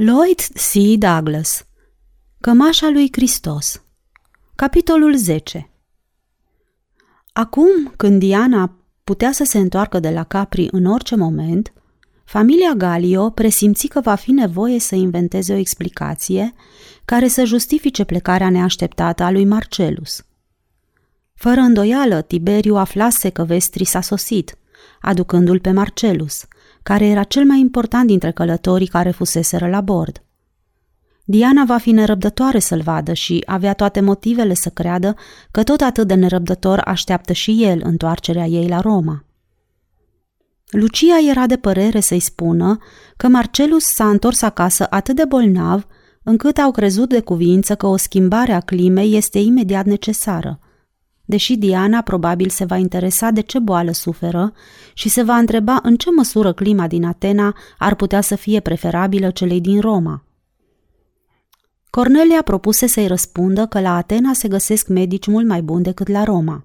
Lloyd C. Douglas Cămașa lui Hristos Capitolul 10 Acum, când Diana putea să se întoarcă de la Capri în orice moment, familia Galio presimți că va fi nevoie să inventeze o explicație care să justifice plecarea neașteptată a lui Marcelus. Fără îndoială, Tiberiu aflase că Vestri s-a sosit, aducându-l pe Marcelus, care era cel mai important dintre călătorii care fuseseră la bord. Diana va fi nerăbdătoare să-l vadă și avea toate motivele să creadă că tot atât de nerăbdător așteaptă și el întoarcerea ei la Roma. Lucia era de părere să-i spună că Marcelus s-a întors acasă atât de bolnav încât au crezut de cuvință că o schimbare a climei este imediat necesară – deși Diana probabil se va interesa de ce boală suferă și se va întreba în ce măsură clima din Atena ar putea să fie preferabilă celei din Roma. Cornelia propuse să-i răspundă că la Atena se găsesc medici mult mai buni decât la Roma.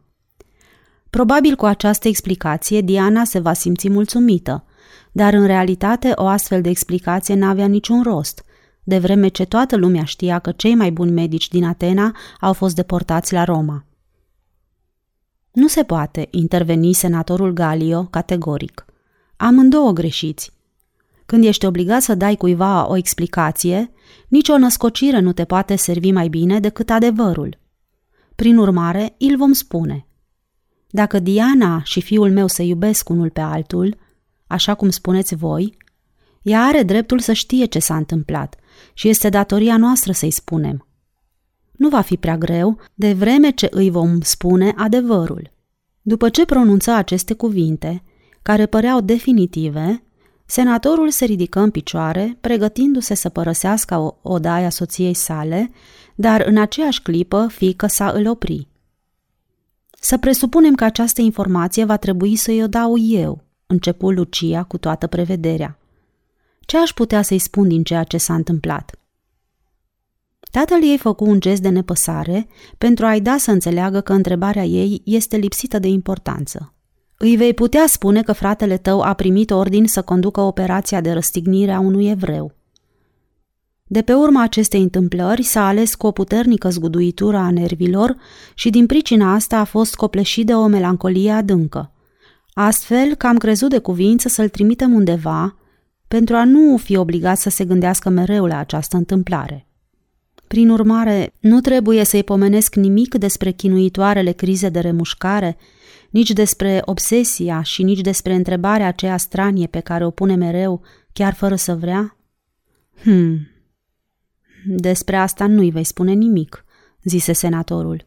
Probabil cu această explicație Diana se va simți mulțumită, dar în realitate o astfel de explicație n-avea niciun rost, de vreme ce toată lumea știa că cei mai buni medici din Atena au fost deportați la Roma. Nu se poate, interveni senatorul Galio categoric. Amândouă greșiți. Când ești obligat să dai cuiva o explicație, nicio născocire nu te poate servi mai bine decât adevărul. Prin urmare, îl vom spune. Dacă Diana și fiul meu se iubesc unul pe altul, așa cum spuneți voi, ea are dreptul să știe ce s-a întâmplat și este datoria noastră să-i spunem. Nu va fi prea greu, de vreme ce îi vom spune adevărul. După ce pronunță aceste cuvinte, care păreau definitive, senatorul se ridică în picioare, pregătindu-se să părăsească odaia soției sale, dar în aceeași clipă fică sa îl opri. Să presupunem că această informație va trebui să-i o dau eu, începu Lucia cu toată prevederea. Ce aș putea să-i spun din ceea ce s-a întâmplat? Tatăl ei făcu un gest de nepăsare pentru a-i da să înțeleagă că întrebarea ei este lipsită de importanță. Îi vei putea spune că fratele tău a primit ordin să conducă operația de răstignire a unui evreu. De pe urma acestei întâmplări s-a ales cu o puternică zguduitură a nervilor și din pricina asta a fost copleșit de o melancolie adâncă. Astfel că am crezut de cuvință să-l trimitem undeva pentru a nu fi obligat să se gândească mereu la această întâmplare. Prin urmare, nu trebuie să-i pomenesc nimic despre chinuitoarele crize de remușcare, nici despre obsesia și nici despre întrebarea aceea stranie pe care o pune mereu, chiar fără să vrea? Hmm. Despre asta nu-i vei spune nimic, zise senatorul.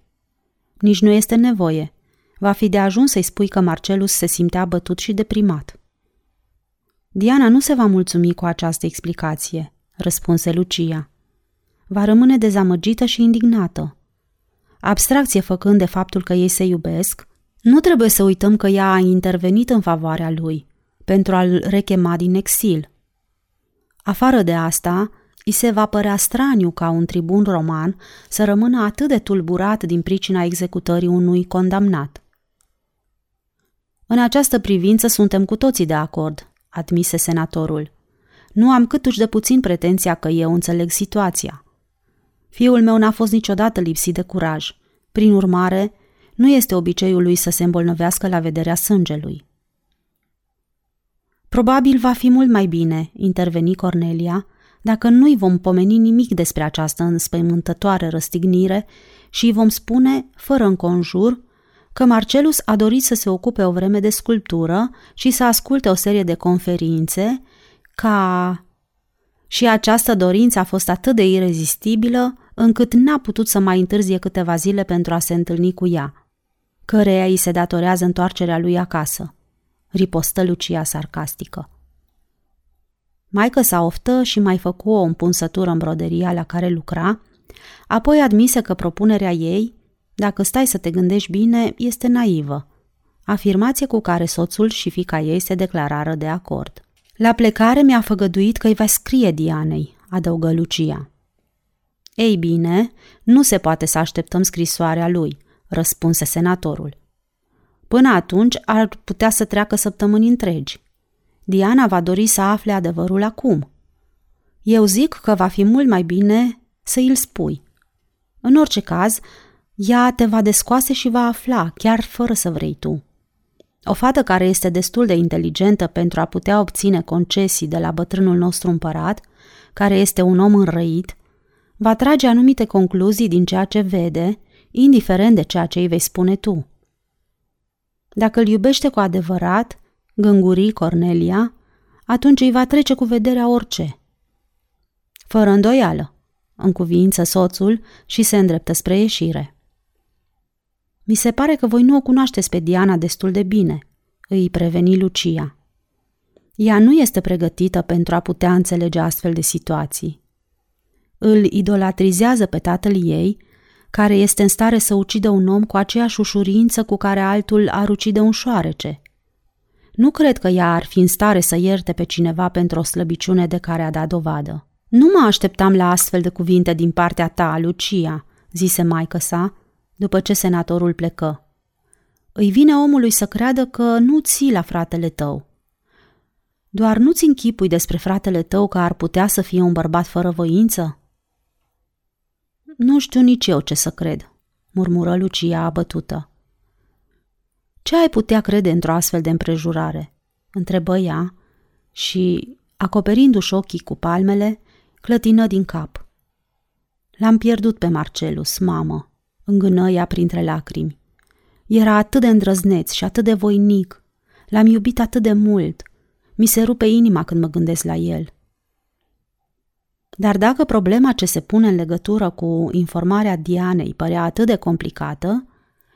Nici nu este nevoie. Va fi de ajuns să-i spui că Marcelus se simtea bătut și deprimat. Diana nu se va mulțumi cu această explicație, răspunse Lucia va rămâne dezamăgită și indignată. Abstracție făcând de faptul că ei se iubesc, nu trebuie să uităm că ea a intervenit în favoarea lui, pentru a-l rechema din exil. Afară de asta, îi se va părea straniu ca un tribun roman să rămână atât de tulburat din pricina executării unui condamnat. În această privință suntem cu toții de acord, admise senatorul. Nu am câtuși de puțin pretenția că eu înțeleg situația. Fiul meu n-a fost niciodată lipsit de curaj. Prin urmare, nu este obiceiul lui să se îmbolnăvească la vederea sângelui. Probabil va fi mult mai bine, interveni Cornelia, dacă nu-i vom pomeni nimic despre această înspăimântătoare răstignire și îi vom spune, fără înconjur, că Marcelus a dorit să se ocupe o vreme de sculptură și să asculte o serie de conferințe ca și această dorință a fost atât de irezistibilă încât n-a putut să mai întârzie câteva zile pentru a se întâlni cu ea, căreia îi se datorează întoarcerea lui acasă, ripostă Lucia sarcastică. Maică sa oftă și mai făcu o împunsătură în broderia la care lucra, apoi admise că propunerea ei, dacă stai să te gândești bine, este naivă, afirmație cu care soțul și fica ei se declarară de acord. La plecare mi-a făgăduit că îi va scrie Dianei, adăugă Lucia. Ei bine, nu se poate să așteptăm scrisoarea lui, răspunse senatorul. Până atunci ar putea să treacă săptămâni întregi. Diana va dori să afle adevărul acum. Eu zic că va fi mult mai bine să îl spui. În orice caz, ea te va descoase și va afla, chiar fără să vrei tu. O fată care este destul de inteligentă pentru a putea obține concesii de la bătrânul nostru împărat, care este un om înrăit, va trage anumite concluzii din ceea ce vede, indiferent de ceea ce îi vei spune tu. Dacă îl iubește cu adevărat, gângurii Cornelia, atunci îi va trece cu vederea orice. Fără îndoială, în cuvință soțul și se îndreptă spre ieșire. Mi se pare că voi nu o cunoașteți pe Diana destul de bine, îi preveni Lucia. Ea nu este pregătită pentru a putea înțelege astfel de situații. Îl idolatrizează pe tatăl ei, care este în stare să ucidă un om cu aceeași ușurință cu care altul ar ucide un șoarece. Nu cred că ea ar fi în stare să ierte pe cineva pentru o slăbiciune de care a dat dovadă. Nu mă așteptam la astfel de cuvinte din partea ta, Lucia, zise maică sa, după ce senatorul plecă. Îi vine omului să creadă că nu ții la fratele tău. Doar nu-ți închipui despre fratele tău că ar putea să fie un bărbat fără voință? Nu știu nici eu ce să cred, murmură Lucia abătută. Ce ai putea crede într-o astfel de împrejurare? întrebă ea și, acoperindu-și ochii cu palmele, clătină din cap. L-am pierdut pe Marcelus, mamă, îngână ea printre lacrimi. Era atât de îndrăzneț și atât de voinic. L-am iubit atât de mult. Mi se rupe inima când mă gândesc la el. Dar dacă problema ce se pune în legătură cu informarea Dianei părea atât de complicată,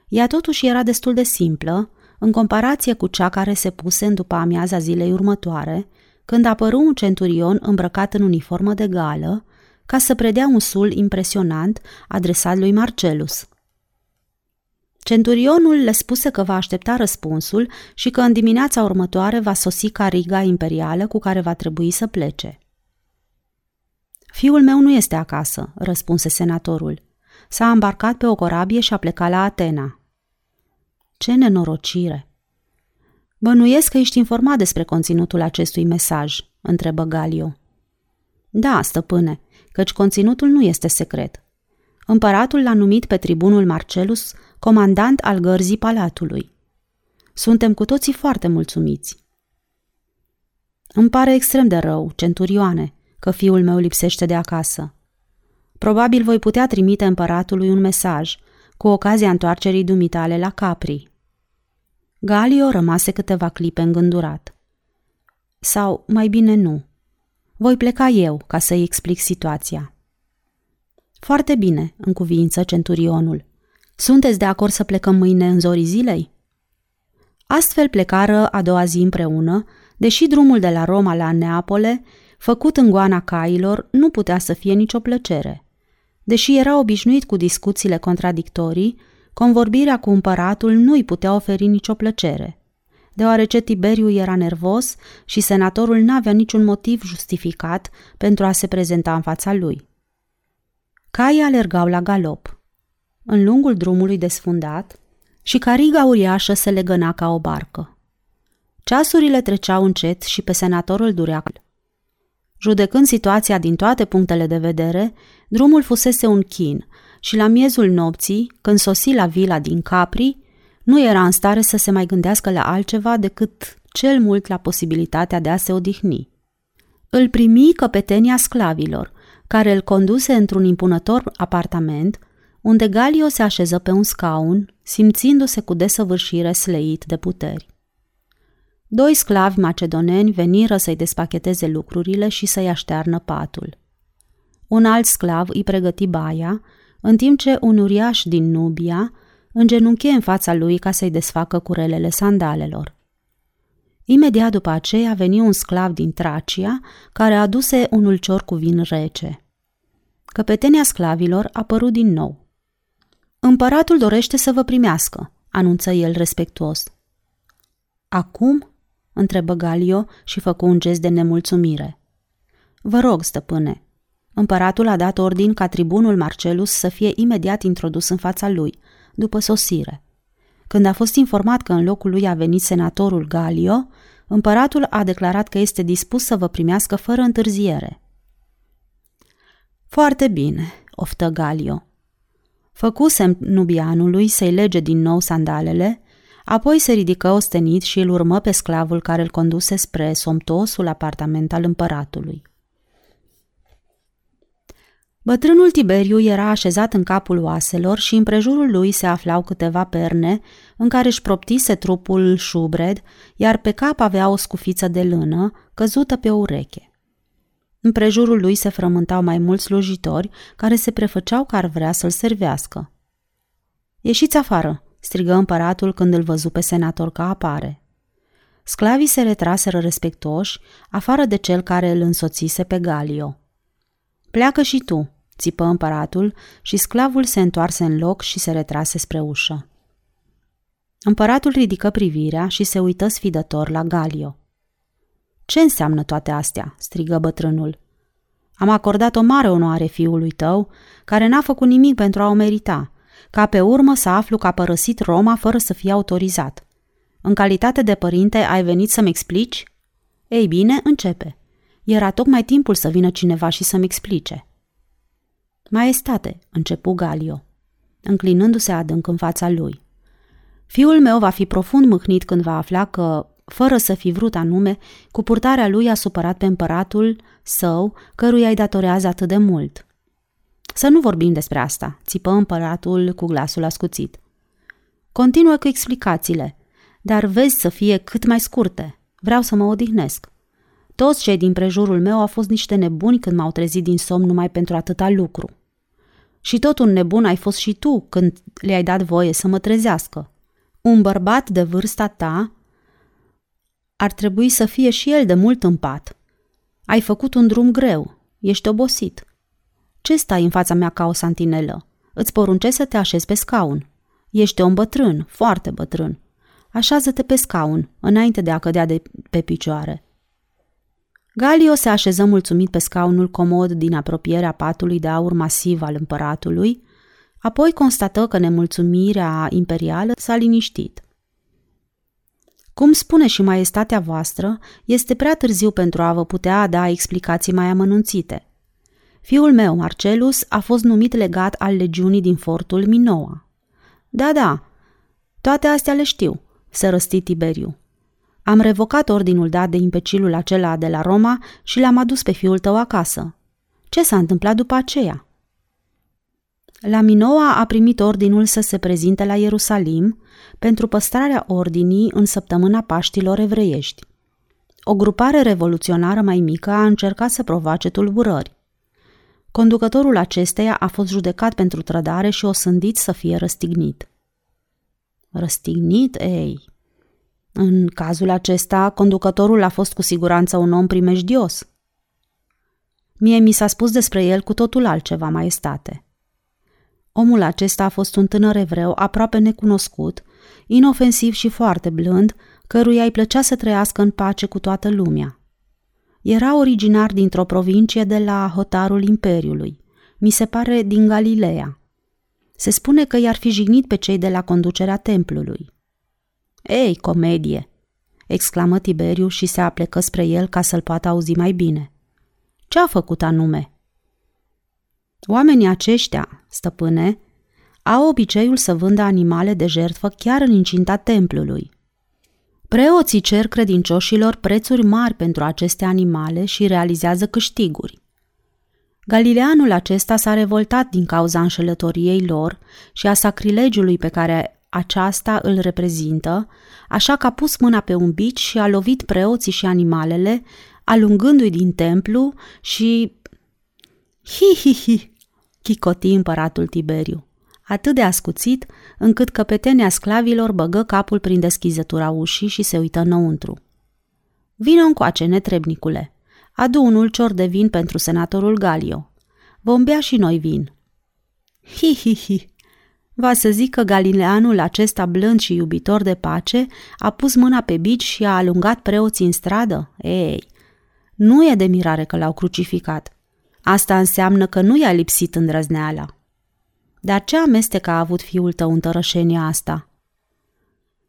ea totuși era destul de simplă, în comparație cu cea care se puse în după amiaza zilei următoare, când apăru un centurion îmbrăcat în uniformă de gală, ca să predea un sul impresionant adresat lui Marcelus. Centurionul le spuse că va aștepta răspunsul și că în dimineața următoare va sosi cariga imperială cu care va trebui să plece. Fiul meu nu este acasă, răspunse senatorul. S-a îmbarcat pe o corabie și a plecat la Atena. Ce nenorocire! Bănuiesc că ești informat despre conținutul acestui mesaj, întrebă Galio. Da, stăpâne, căci conținutul nu este secret. Împăratul l-a numit pe tribunul Marcelus comandant al gărzii palatului. Suntem cu toții foarte mulțumiți. Îmi pare extrem de rău, centurioane, că fiul meu lipsește de acasă. Probabil voi putea trimite împăratului un mesaj cu ocazia întoarcerii dumitale la Capri. Galio rămase câteva clipe îngândurat. Sau, mai bine nu. Voi pleca eu ca să-i explic situația. Foarte bine, în cuvință centurionul. Sunteți de acord să plecăm mâine în zorii zilei? Astfel plecară a doua zi împreună, deși drumul de la Roma la Neapole, făcut în goana cailor, nu putea să fie nicio plăcere. Deși era obișnuit cu discuțiile contradictorii, convorbirea cu împăratul nu îi putea oferi nicio plăcere, deoarece Tiberiu era nervos și senatorul n-avea niciun motiv justificat pentru a se prezenta în fața lui. Caii alergau la galop. În lungul drumului desfundat și cariga uriașă se legăna ca o barcă. Ceasurile treceau încet și pe senatorul durea. Judecând situația din toate punctele de vedere, drumul fusese un chin și la miezul nopții, când sosi la vila din Capri, nu era în stare să se mai gândească la altceva decât cel mult la posibilitatea de a se odihni. Îl primi căpetenia sclavilor, care îl conduse într-un impunător apartament, unde Galio se așeză pe un scaun, simțindu-se cu desăvârșire sleit de puteri. Doi sclavi macedoneni veniră să-i despacheteze lucrurile și să-i aștearnă patul. Un alt sclav îi pregăti baia, în timp ce un uriaș din Nubia îngenunche în fața lui ca să-i desfacă curelele sandalelor. Imediat după aceea veni un sclav din Tracia care aduse un ulcior cu vin rece. Căpetenia sclavilor a apărut din nou. Împăratul dorește să vă primească, anunță el respectuos. Acum? Întrebă Galio și făcu un gest de nemulțumire. Vă rog, stăpâne. Împăratul a dat ordin ca tribunul Marcelus să fie imediat introdus în fața lui, după sosire. Când a fost informat că în locul lui a venit senatorul Galio, împăratul a declarat că este dispus să vă primească fără întârziere. Foarte bine, oftă Galio. Făcuse nubianului să-i lege din nou sandalele, apoi se ridică ostenit și îl urmă pe sclavul care îl conduse spre somtosul apartament al împăratului. Bătrânul Tiberiu era așezat în capul oaselor și în prejurul lui se aflau câteva perne în care își proptise trupul șubred, iar pe cap avea o scufiță de lână căzută pe o ureche. În prejurul lui se frământau mai mulți slujitori care se prefăceau că ar vrea să-l servească. Ieșiți afară!" Strigă împăratul când îl văzu pe senator că apare. Sclavii se retraseră respectoși, afară de cel care îl însoțise pe Galio. Pleacă și tu, țipă împăratul și sclavul se întoarse în loc și se retrase spre ușă. Împăratul ridică privirea și se uită sfidător la Galio. Ce înseamnă toate astea?" strigă bătrânul. Am acordat o mare onoare fiului tău, care n-a făcut nimic pentru a o merita, ca pe urmă să aflu că a părăsit Roma fără să fie autorizat. În calitate de părinte ai venit să-mi explici? Ei bine, începe. Era tocmai timpul să vină cineva și să-mi explice. Maestate, începu Galio, înclinându-se adânc în fața lui. Fiul meu va fi profund mâhnit când va afla că, fără să fi vrut anume, cu purtarea lui a supărat pe împăratul său, căruia îi datorează atât de mult. Să nu vorbim despre asta, țipă împăratul cu glasul ascuțit. Continuă cu explicațiile, dar vezi să fie cât mai scurte. Vreau să mă odihnesc. Toți cei din prejurul meu au fost niște nebuni când m-au trezit din somn numai pentru atâta lucru. Și tot un nebun ai fost și tu când le-ai dat voie să mă trezească. Un bărbat de vârsta ta ar trebui să fie și el de mult în pat. Ai făcut un drum greu, ești obosit. Ce stai în fața mea ca o santinelă? Îți poruncesc să te așezi pe scaun. Ești om bătrân, foarte bătrân. Așează-te pe scaun, înainte de a cădea de pe picioare. Galio se așeză mulțumit pe scaunul comod din apropierea patului de aur masiv al împăratului, apoi constată că nemulțumirea imperială s-a liniștit. Cum spune și maestatea voastră, este prea târziu pentru a vă putea da explicații mai amănunțite. Fiul meu, Marcelus, a fost numit legat al legiunii din fortul Minoa. Da, da, toate astea le știu, se răsti Tiberiu. Am revocat ordinul dat de impecilul acela de la Roma și l-am adus pe fiul tău acasă. Ce s-a întâmplat după aceea? La Minoa a primit ordinul să se prezinte la Ierusalim pentru păstrarea ordinii în săptămâna Paștilor evreiești. O grupare revoluționară mai mică a încercat să provoace tulburări. Conducătorul acesteia a fost judecat pentru trădare și osândit să fie răstignit. Răstignit? Ei, în cazul acesta, conducătorul a fost cu siguranță un om primejdios. Mie mi s-a spus despre el cu totul altceva, maestate. Omul acesta a fost un tânăr evreu aproape necunoscut, inofensiv și foarte blând, căruia îi plăcea să trăiască în pace cu toată lumea. Era originar dintr-o provincie de la hotarul Imperiului, mi se pare din Galileea. Se spune că i-ar fi jignit pe cei de la conducerea templului. Ei, comedie!" exclamă Tiberiu și se aplecă spre el ca să-l poată auzi mai bine. Ce a făcut anume?" Oamenii aceștia, stăpâne, au obiceiul să vândă animale de jertfă chiar în incinta templului. Preoții cer credincioșilor prețuri mari pentru aceste animale și realizează câștiguri. Galileanul acesta s-a revoltat din cauza înșelătoriei lor și a sacrilegiului pe care aceasta îl reprezintă, așa că a pus mâna pe un bici și a lovit preoții și animalele, alungându-i din templu și... Hi-hi-hi! chicoti împăratul Tiberiu, atât de ascuțit încât căpetenia sclavilor băgă capul prin deschizătura ușii și se uită înăuntru. Vino încoace, netrebnicule. Adu un ulcior de vin pentru senatorul Galio. Vom bea și noi vin. Hi-hi-hi, Va să zic că galileanul acesta blând și iubitor de pace a pus mâna pe bici și a alungat preoții în stradă? Ei, nu e de mirare că l-au crucificat. Asta înseamnă că nu i-a lipsit îndrăzneala. Dar ce amestec a avut fiul tău în tărășenia asta?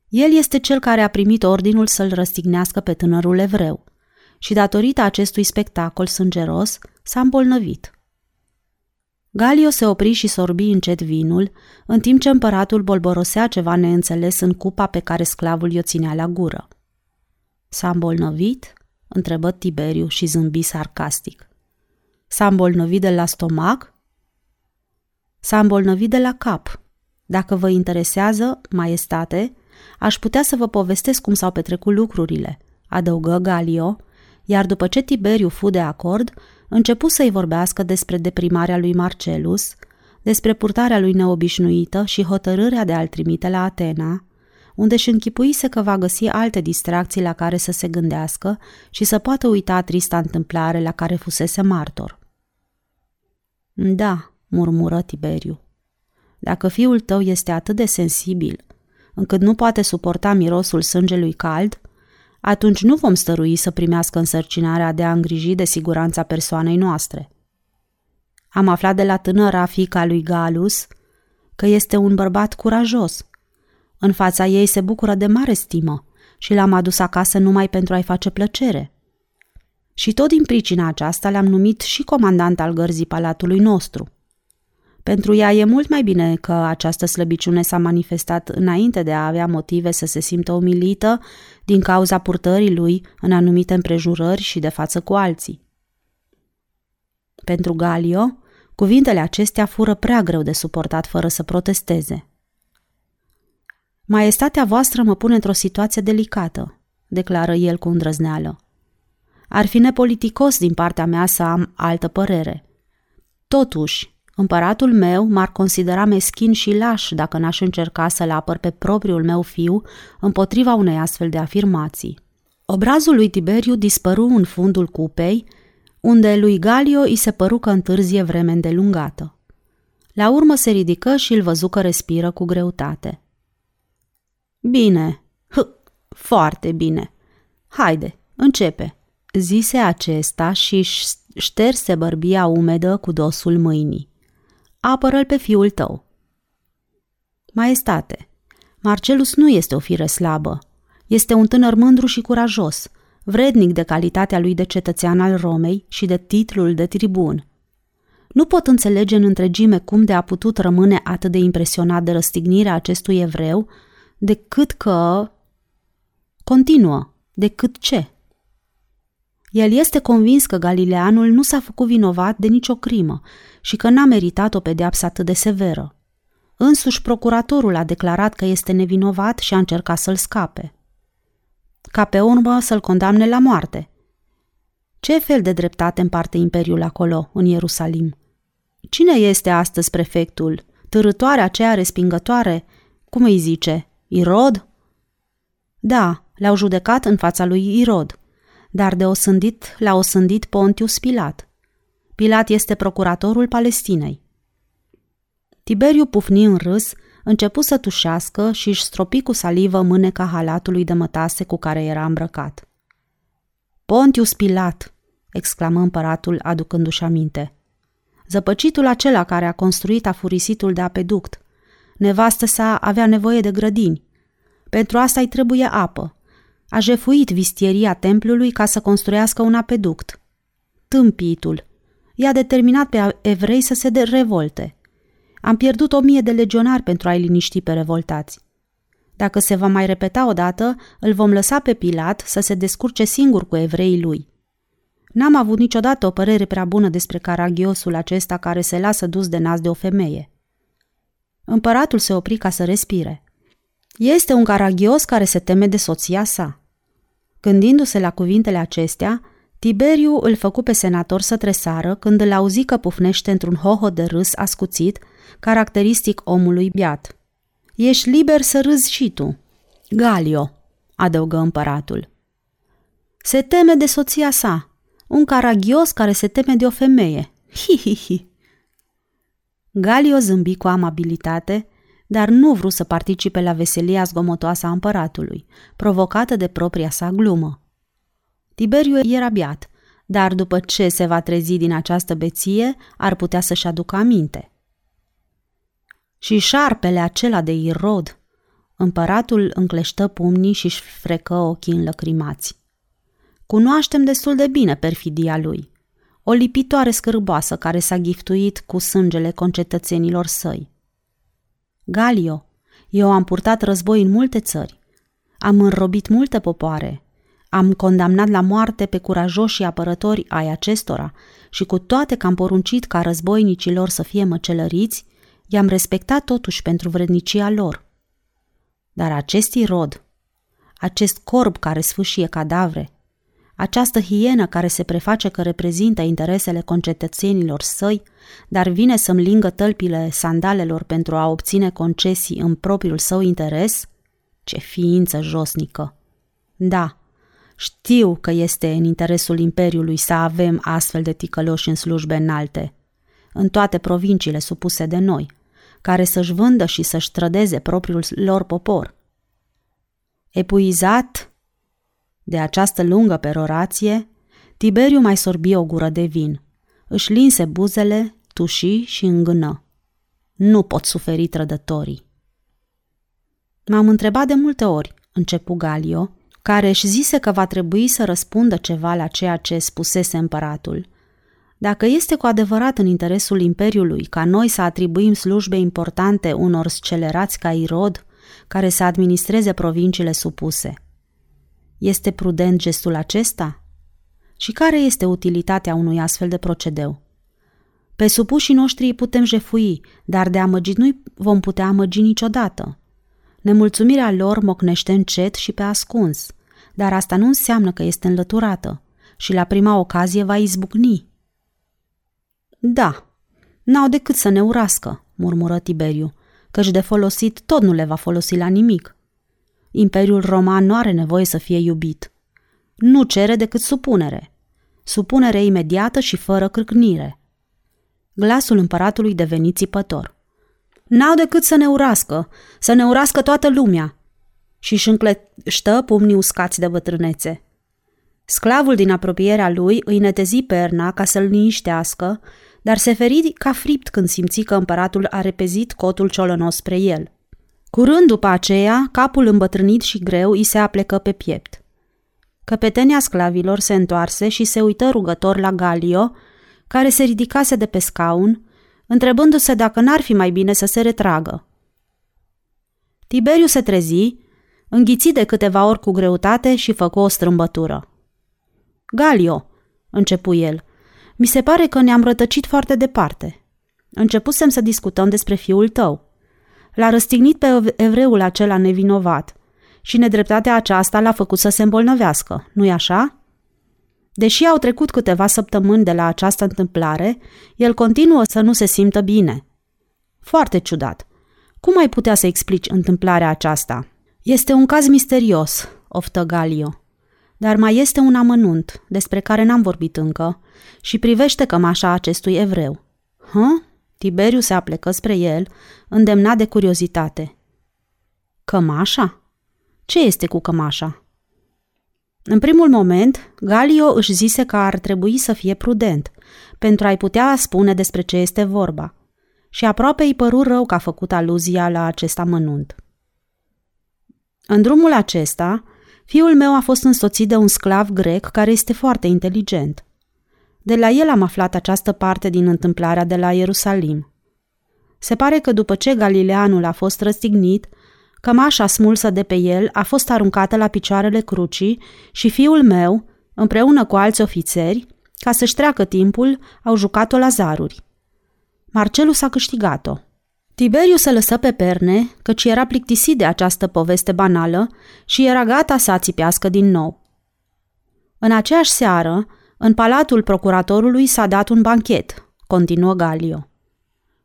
El este cel care a primit ordinul să-l răstignească pe tânărul evreu și datorită acestui spectacol sângeros s-a îmbolnăvit. Galio se opri și sorbi încet vinul, în timp ce împăratul bolborosea ceva neînțeles în cupa pe care sclavul i-o ținea la gură. S-a îmbolnăvit? întrebă Tiberiu și zâmbi sarcastic. S-a îmbolnăvit de la stomac? S-a îmbolnăvit de la cap. Dacă vă interesează, maestate, aș putea să vă povestesc cum s-au petrecut lucrurile, adăugă Galio, iar după ce Tiberiu fu de acord, începu să-i vorbească despre deprimarea lui Marcelus, despre purtarea lui neobișnuită și hotărârea de a-l trimite la Atena, unde își închipuise că va găsi alte distracții la care să se gândească și să poată uita trista întâmplare la care fusese martor. Da, murmură Tiberiu. Dacă fiul tău este atât de sensibil, încât nu poate suporta mirosul sângelui cald, atunci nu vom stărui să primească însărcinarea de a îngriji de siguranța persoanei noastre. Am aflat de la tânăra fica lui Galus că este un bărbat curajos. În fața ei se bucură de mare stimă și l-am adus acasă numai pentru a-i face plăcere. Și tot din pricina aceasta le-am numit și comandant al gărzii palatului nostru – pentru ea e mult mai bine că această slăbiciune s-a manifestat înainte de a avea motive să se simtă umilită din cauza purtării lui în anumite împrejurări și de față cu alții. Pentru Galio, cuvintele acestea fură prea greu de suportat fără să protesteze. Maestatea voastră mă pune într-o situație delicată, declară el cu îndrăzneală. Ar fi nepoliticos din partea mea să am altă părere. Totuși, Împăratul meu m-ar considera meschin și laș dacă n-aș încerca să-l apăr pe propriul meu fiu împotriva unei astfel de afirmații. Obrazul lui Tiberiu dispăru în fundul cupei, unde lui Galio îi se păru că întârzie vreme îndelungată. La urmă se ridică și îl văzu că respiră cu greutate. Bine, h, foarte bine. Haide, începe, zise acesta și șterse bărbia umedă cu dosul mâinii apără-l pe fiul tău. Maestate, Marcelus nu este o fire slabă. Este un tânăr mândru și curajos, vrednic de calitatea lui de cetățean al Romei și de titlul de tribun. Nu pot înțelege în întregime cum de a putut rămâne atât de impresionat de răstignirea acestui evreu, decât că... Continuă, decât ce? El este convins că Galileanul nu s-a făcut vinovat de nicio crimă și că n-a meritat o pedeapsă atât de severă. Însuși procuratorul a declarat că este nevinovat și a încercat să-l scape. Ca pe urmă să-l condamne la moarte. Ce fel de dreptate împarte Imperiul acolo, în Ierusalim? Cine este astăzi prefectul? Târătoarea aceea respingătoare? Cum îi zice? Irod? Da, l-au judecat în fața lui Irod, dar de osândit l-a osândit Pontius Pilat – Pilat este procuratorul Palestinei. Tiberiu pufni în râs, începu să tușească și își stropi cu salivă mâneca halatului de mătase cu care era îmbrăcat. Pontius Pilat, exclamă împăratul aducându-și aminte. Zăpăcitul acela care a construit afurisitul de apeduct. Nevastă sa avea nevoie de grădini. Pentru asta îi trebuie apă. A jefuit vistieria templului ca să construiască un apeduct. Tâmpitul, i-a determinat pe evrei să se de revolte. Am pierdut o mie de legionari pentru a-i liniști pe revoltați. Dacă se va mai repeta odată, îl vom lăsa pe Pilat să se descurce singur cu evreii lui. N-am avut niciodată o părere prea bună despre caragiosul acesta care se lasă dus de nas de o femeie. Împăratul se opri ca să respire. Este un caragios care se teme de soția sa. Gândindu-se la cuvintele acestea, Tiberiu îl făcu pe senator să tresară când îl auzi că pufnește într-un hoho de râs ascuțit, caracteristic omului biat. Ești liber să râzi și tu. Galio, adăugă împăratul. Se teme de soția sa, un caragios care se teme de o femeie. Hi, hi, hi. Galio zâmbi cu amabilitate, dar nu vrut să participe la veselia zgomotoasă a împăratului, provocată de propria sa glumă. Tiberiu era biat, dar după ce se va trezi din această beție, ar putea să-și aducă aminte. Și șarpele acela de Irod, împăratul încleștă pumnii și-și frecă ochii înlăcrimați. Cunoaștem destul de bine perfidia lui. o lipitoare scârboasă care s-a giftuit cu sângele concetățenilor săi. Galio, eu am purtat război în multe țări. Am înrobit multe popoare. Am condamnat la moarte pe curajoșii apărători ai acestora și cu toate că am poruncit ca războinicilor să fie măcelăriți, i-am respectat totuși pentru vrednicia lor. Dar acest rod, acest corb care sfâșie cadavre, această hienă care se preface că reprezintă interesele concetățenilor săi, dar vine să-mi lingă tălpile sandalelor pentru a obține concesii în propriul său interes? Ce ființă josnică! Da, știu că este în interesul Imperiului să avem astfel de ticăloși în slujbe înalte, în toate provinciile supuse de noi, care să-și vândă și să-și trădeze propriul lor popor. Epuizat de această lungă perorație, Tiberiu mai sorbi o gură de vin. Își linse buzele, tuși și îngână. Nu pot suferi trădătorii. M-am întrebat de multe ori, începu Galio, care își zise că va trebui să răspundă ceva la ceea ce spusese împăratul. Dacă este cu adevărat în interesul Imperiului ca noi să atribuim slujbe importante unor scelerați ca Irod, care să administreze provinciile supuse – este prudent gestul acesta? Și care este utilitatea unui astfel de procedeu? Pe supușii noștri îi putem jefui, dar de amăgit nu vom putea amăgi niciodată. Nemulțumirea lor mocnește încet și pe ascuns, dar asta nu înseamnă că este înlăturată și la prima ocazie va izbucni. Da, n-au decât să ne urască, murmură Tiberiu, căci de folosit tot nu le va folosi la nimic. Imperiul Roman nu are nevoie să fie iubit. Nu cere decât supunere. Supunere imediată și fără cârcnire. Glasul împăratului deveni țipător. N-au decât să ne urască, să ne urască toată lumea. Și își încleștă pumnii uscați de bătrânețe. Sclavul din apropierea lui îi netezi perna ca să-l liniștească, dar se feri ca fript când simți că împăratul a repezit cotul ciolănos spre el – Curând după aceea, capul îmbătrânit și greu îi se aplecă pe piept. Căpetenia sclavilor se întoarse și se uită rugător la Galio, care se ridicase de pe scaun, întrebându-se dacă n-ar fi mai bine să se retragă. Tiberiu se trezi, înghiți de câteva ori cu greutate și făcu o strâmbătură. Galio, începu el, mi se pare că ne-am rătăcit foarte departe. Începusem să discutăm despre fiul tău. L-a răstignit pe evreul acela nevinovat și nedreptatea aceasta l-a făcut să se îmbolnăvească, nu-i așa? Deși au trecut câteva săptămâni de la această întâmplare, el continuă să nu se simtă bine. Foarte ciudat. Cum ai putea să explici întâmplarea aceasta? Este un caz misterios, oftă Galio. Dar mai este un amănunt, despre care n-am vorbit încă, și privește cămașa acestui evreu. Hă? Tiberiu se aplecă spre el, îndemnat de curiozitate. Cămașa? Ce este cu cămașa? În primul moment, Galio își zise că ar trebui să fie prudent, pentru a-i putea spune despre ce este vorba. Și aproape îi păru rău că a făcut aluzia la acest amănunt. În drumul acesta, fiul meu a fost însoțit de un sclav grec care este foarte inteligent – de la el am aflat această parte din întâmplarea de la Ierusalim. Se pare că după ce Galileanul a fost răstignit, cămașa smulsă de pe el a fost aruncată la picioarele crucii și fiul meu, împreună cu alți ofițeri, ca să-și treacă timpul, au jucat-o la zaruri. Marcelus a câștigat-o. Tiberiu se lăsă pe perne, căci era plictisit de această poveste banală și era gata să ațipească din nou. În aceeași seară, în palatul procuratorului s-a dat un banchet, continuă Galio.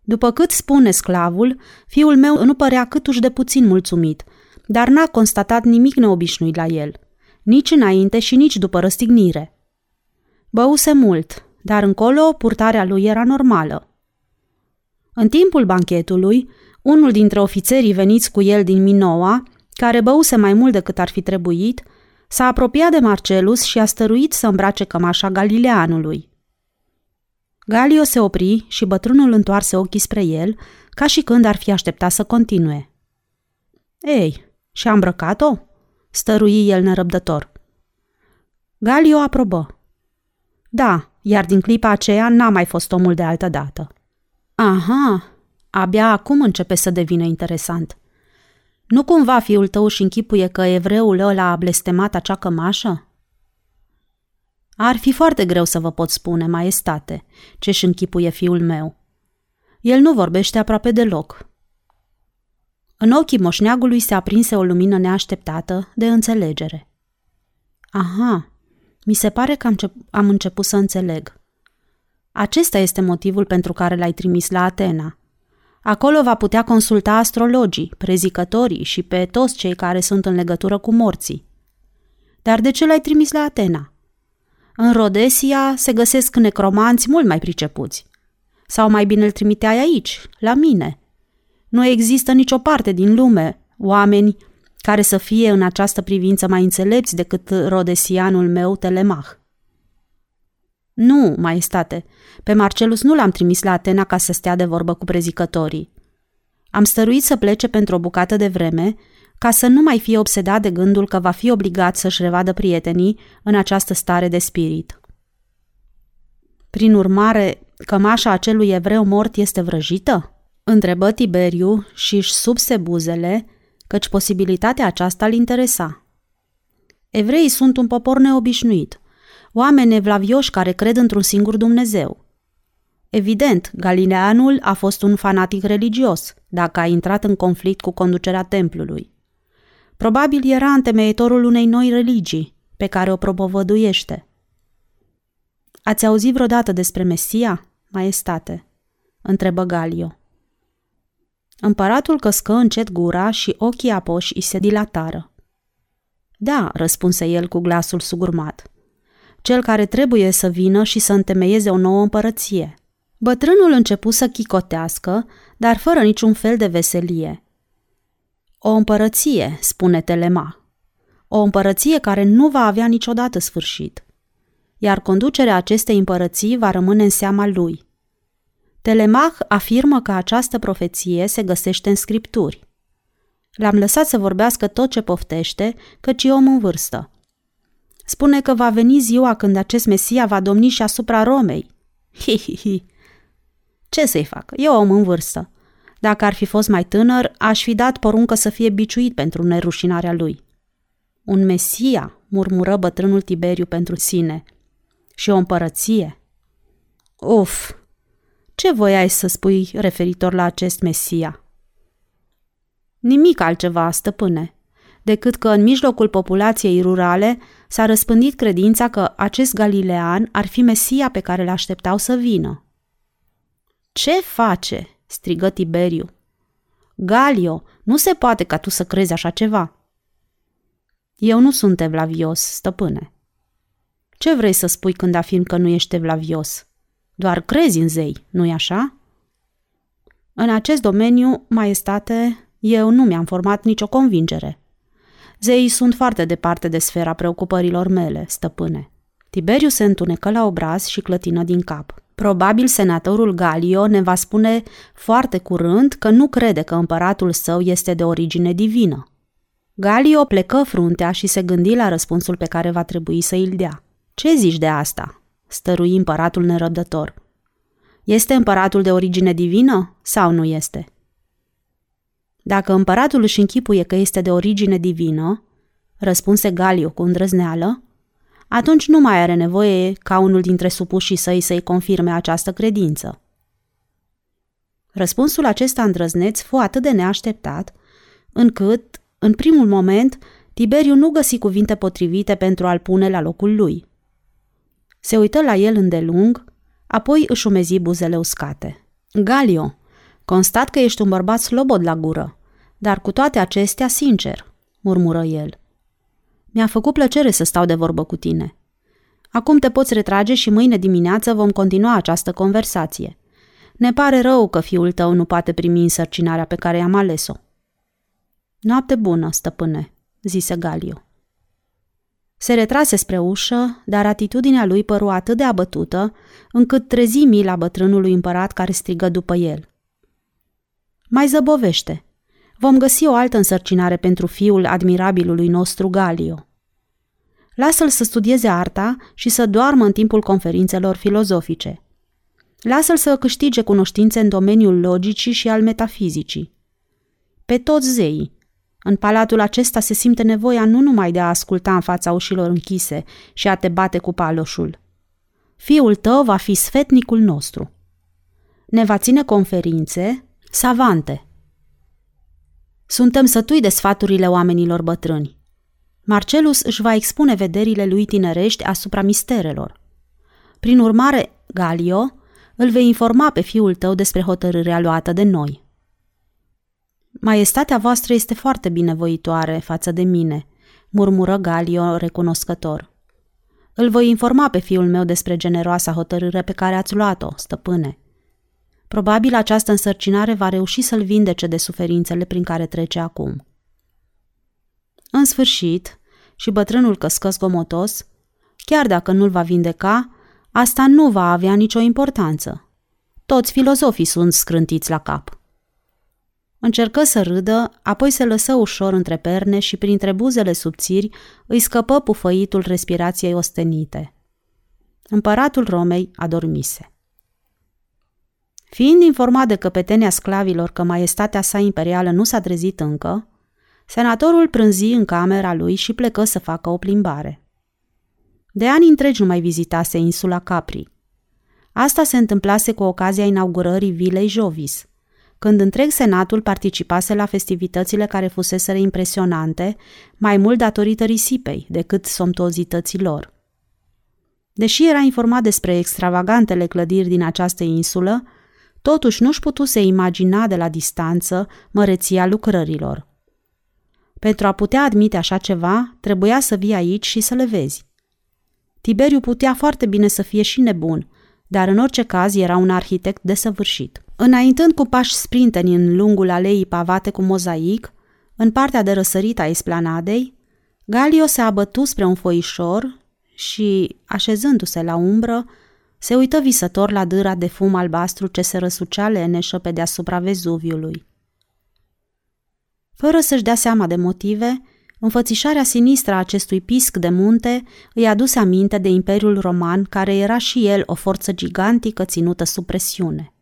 După cât spune sclavul, fiul meu nu părea câtuși de puțin mulțumit, dar n-a constatat nimic neobișnuit la el, nici înainte și nici după răstignire. Băuse mult, dar încolo purtarea lui era normală. În timpul banchetului, unul dintre ofițerii veniți cu el din Minoa, care băuse mai mult decât ar fi trebuit, S-a apropiat de Marcelus și a stăruit să îmbrace cămașa Galileanului. Galio se opri și bătrânul întoarse ochii spre el, ca și când ar fi așteptat să continue. Ei, și-a îmbrăcat-o?" stărui el nerăbdător. Galio aprobă. Da, iar din clipa aceea n-a mai fost omul de altă dată. Aha, abia acum începe să devină interesant. Nu cumva fiul tău și închipuie că evreul ăla a blestemat acea cămașă? Ar fi foarte greu să vă pot spune, maestate, ce-și închipuie fiul meu. El nu vorbește aproape deloc. În ochii moșneagului se aprinse o lumină neașteptată de înțelegere. Aha, mi se pare că am, am început să înțeleg. Acesta este motivul pentru care l-ai trimis la Atena. Acolo va putea consulta astrologii, prezicătorii și pe toți cei care sunt în legătură cu morții. Dar de ce l-ai trimis la Atena? În Rodesia se găsesc necromanți mult mai pricepuți. Sau mai bine îl trimiteai aici, la mine. Nu există nicio parte din lume oameni care să fie în această privință mai înțelepți decât rodesianul meu Telemach. Nu, maestate, pe Marcelus nu l-am trimis la Atena ca să stea de vorbă cu prezicătorii. Am stăruit să plece pentru o bucată de vreme, ca să nu mai fie obsedat de gândul că va fi obligat să-și revadă prietenii în această stare de spirit. Prin urmare, cămașa acelui evreu mort este vrăjită? Întrebă Tiberiu și își subse buzele, căci posibilitatea aceasta îl interesa. Evreii sunt un popor neobișnuit, oameni evlavioși care cred într-un singur Dumnezeu. Evident, Galileanul a fost un fanatic religios, dacă a intrat în conflict cu conducerea templului. Probabil era întemeietorul unei noi religii, pe care o propovăduiește. Ați auzit vreodată despre Mesia, maestate? întrebă Galio. Împăratul căscă încet gura și ochii apoși îi se dilatară. Da, răspunse el cu glasul sugurmat. Cel care trebuie să vină și să întemeieze o nouă împărăție. Bătrânul începu să chicotească, dar fără niciun fel de veselie. O împărăție, spune Telema. O împărăție care nu va avea niciodată sfârșit. Iar conducerea acestei împărății va rămâne în seama lui. Telemach afirmă că această profeție se găsește în scripturi. L-am lăsat să vorbească tot ce poftește, căci e om în vârstă. Spune că va veni ziua când acest Mesia va domni și asupra Romei. Hi, hi, hi. Ce să-i fac? E om în vârstă. Dacă ar fi fost mai tânăr, aș fi dat poruncă să fie biciuit pentru nerușinarea lui. Un Mesia, murmură bătrânul Tiberiu pentru sine. Și o împărăție. Uf, ce voiai să spui referitor la acest Mesia? Nimic altceva, stăpâne, decât că în mijlocul populației rurale s-a răspândit credința că acest galilean ar fi Mesia pe care l așteptau să vină. Ce face?" strigă Tiberiu. Galio, nu se poate ca tu să crezi așa ceva. Eu nu sunt evlavios, stăpâne. Ce vrei să spui când afirm că nu ești evlavios? Doar crezi în zei, nu-i așa? În acest domeniu, maestate, eu nu mi-am format nicio convingere. Zeii sunt foarte departe de sfera preocupărilor mele, stăpâne. Tiberiu se întunecă la obraz și clătină din cap. Probabil senatorul Galio ne va spune foarte curând că nu crede că împăratul său este de origine divină. Galio plecă fruntea și se gândi la răspunsul pe care va trebui să îl dea. Ce zici de asta?" stărui împăratul nerăbdător. Este împăratul de origine divină sau nu este? Dacă împăratul își închipuie că este de origine divină, răspunse Galio cu îndrăzneală, atunci nu mai are nevoie ca unul dintre supușii săi să-i confirme această credință. Răspunsul acesta îndrăzneț fu atât de neașteptat, încât, în primul moment, Tiberiu nu găsi cuvinte potrivite pentru a-l pune la locul lui. Se uită la el îndelung, apoi își umezi buzele uscate. Galio, constat că ești un bărbat slobod la gură, dar cu toate acestea sincer, murmură el – mi-a făcut plăcere să stau de vorbă cu tine. Acum te poți retrage și mâine dimineață vom continua această conversație. Ne pare rău că fiul tău nu poate primi însărcinarea pe care i-am ales-o. Noapte bună, stăpâne, zise Galio. Se retrase spre ușă, dar atitudinea lui păru atât de abătută, încât trezi mila bătrânului împărat care strigă după el. Mai zăbovește. Vom găsi o altă însărcinare pentru fiul admirabilului nostru Galio. Lasă-l să studieze arta și să doarmă în timpul conferințelor filozofice. Lasă-l să câștige cunoștințe în domeniul logicii și al metafizicii. Pe toți zeii. În palatul acesta se simte nevoia nu numai de a asculta în fața ușilor închise și a te bate cu paloșul. Fiul tău va fi sfetnicul nostru. Ne va ține conferințe savante. Suntem sătui de sfaturile oamenilor bătrâni. Marcelus își va expune vederile lui tinerești asupra misterelor. Prin urmare, Galio, îl vei informa pe fiul tău despre hotărârea luată de noi. Maestatea voastră este foarte binevoitoare față de mine, murmură Galio recunoscător. Îl voi informa pe fiul meu despre generoasa hotărâre pe care ați luat-o, stăpâne. Probabil această însărcinare va reuși să-l vindece de suferințele prin care trece acum. În sfârșit, și bătrânul căscă zgomotos, chiar dacă nu-l va vindeca, asta nu va avea nicio importanță. Toți filozofii sunt scrântiți la cap. Încercă să râdă, apoi se lăsă ușor între perne și printre buzele subțiri îi scăpă pufăitul respirației ostenite. Împăratul Romei adormise. Fiind informat de căpetenia sclavilor că maestatea sa imperială nu s-a trezit încă, senatorul prânzi în camera lui și plecă să facă o plimbare. De ani întregi nu mai vizitase insula Capri. Asta se întâmplase cu ocazia inaugurării vilei Jovis, când întreg senatul participase la festivitățile care fuseseră impresionante, mai mult datorită risipei decât somtozității lor. Deși era informat despre extravagantele clădiri din această insulă, totuși nu-și putuse imagina de la distanță măreția lucrărilor. Pentru a putea admite așa ceva, trebuia să vii aici și să le vezi. Tiberiu putea foarte bine să fie și nebun, dar în orice caz era un arhitect desăvârșit. Înaintând cu pași sprinteni în lungul aleii pavate cu mozaic, în partea de răsărit a esplanadei, Galio se abătu spre un foișor și, așezându-se la umbră, se uită visător la dâra de fum albastru ce se răsucea leneșă pe deasupra Vezuviului. Fără să-și dea seama de motive, înfățișarea sinistră a acestui pisc de munte îi aduse aminte de Imperiul Roman, care era și el o forță gigantică ținută sub presiune.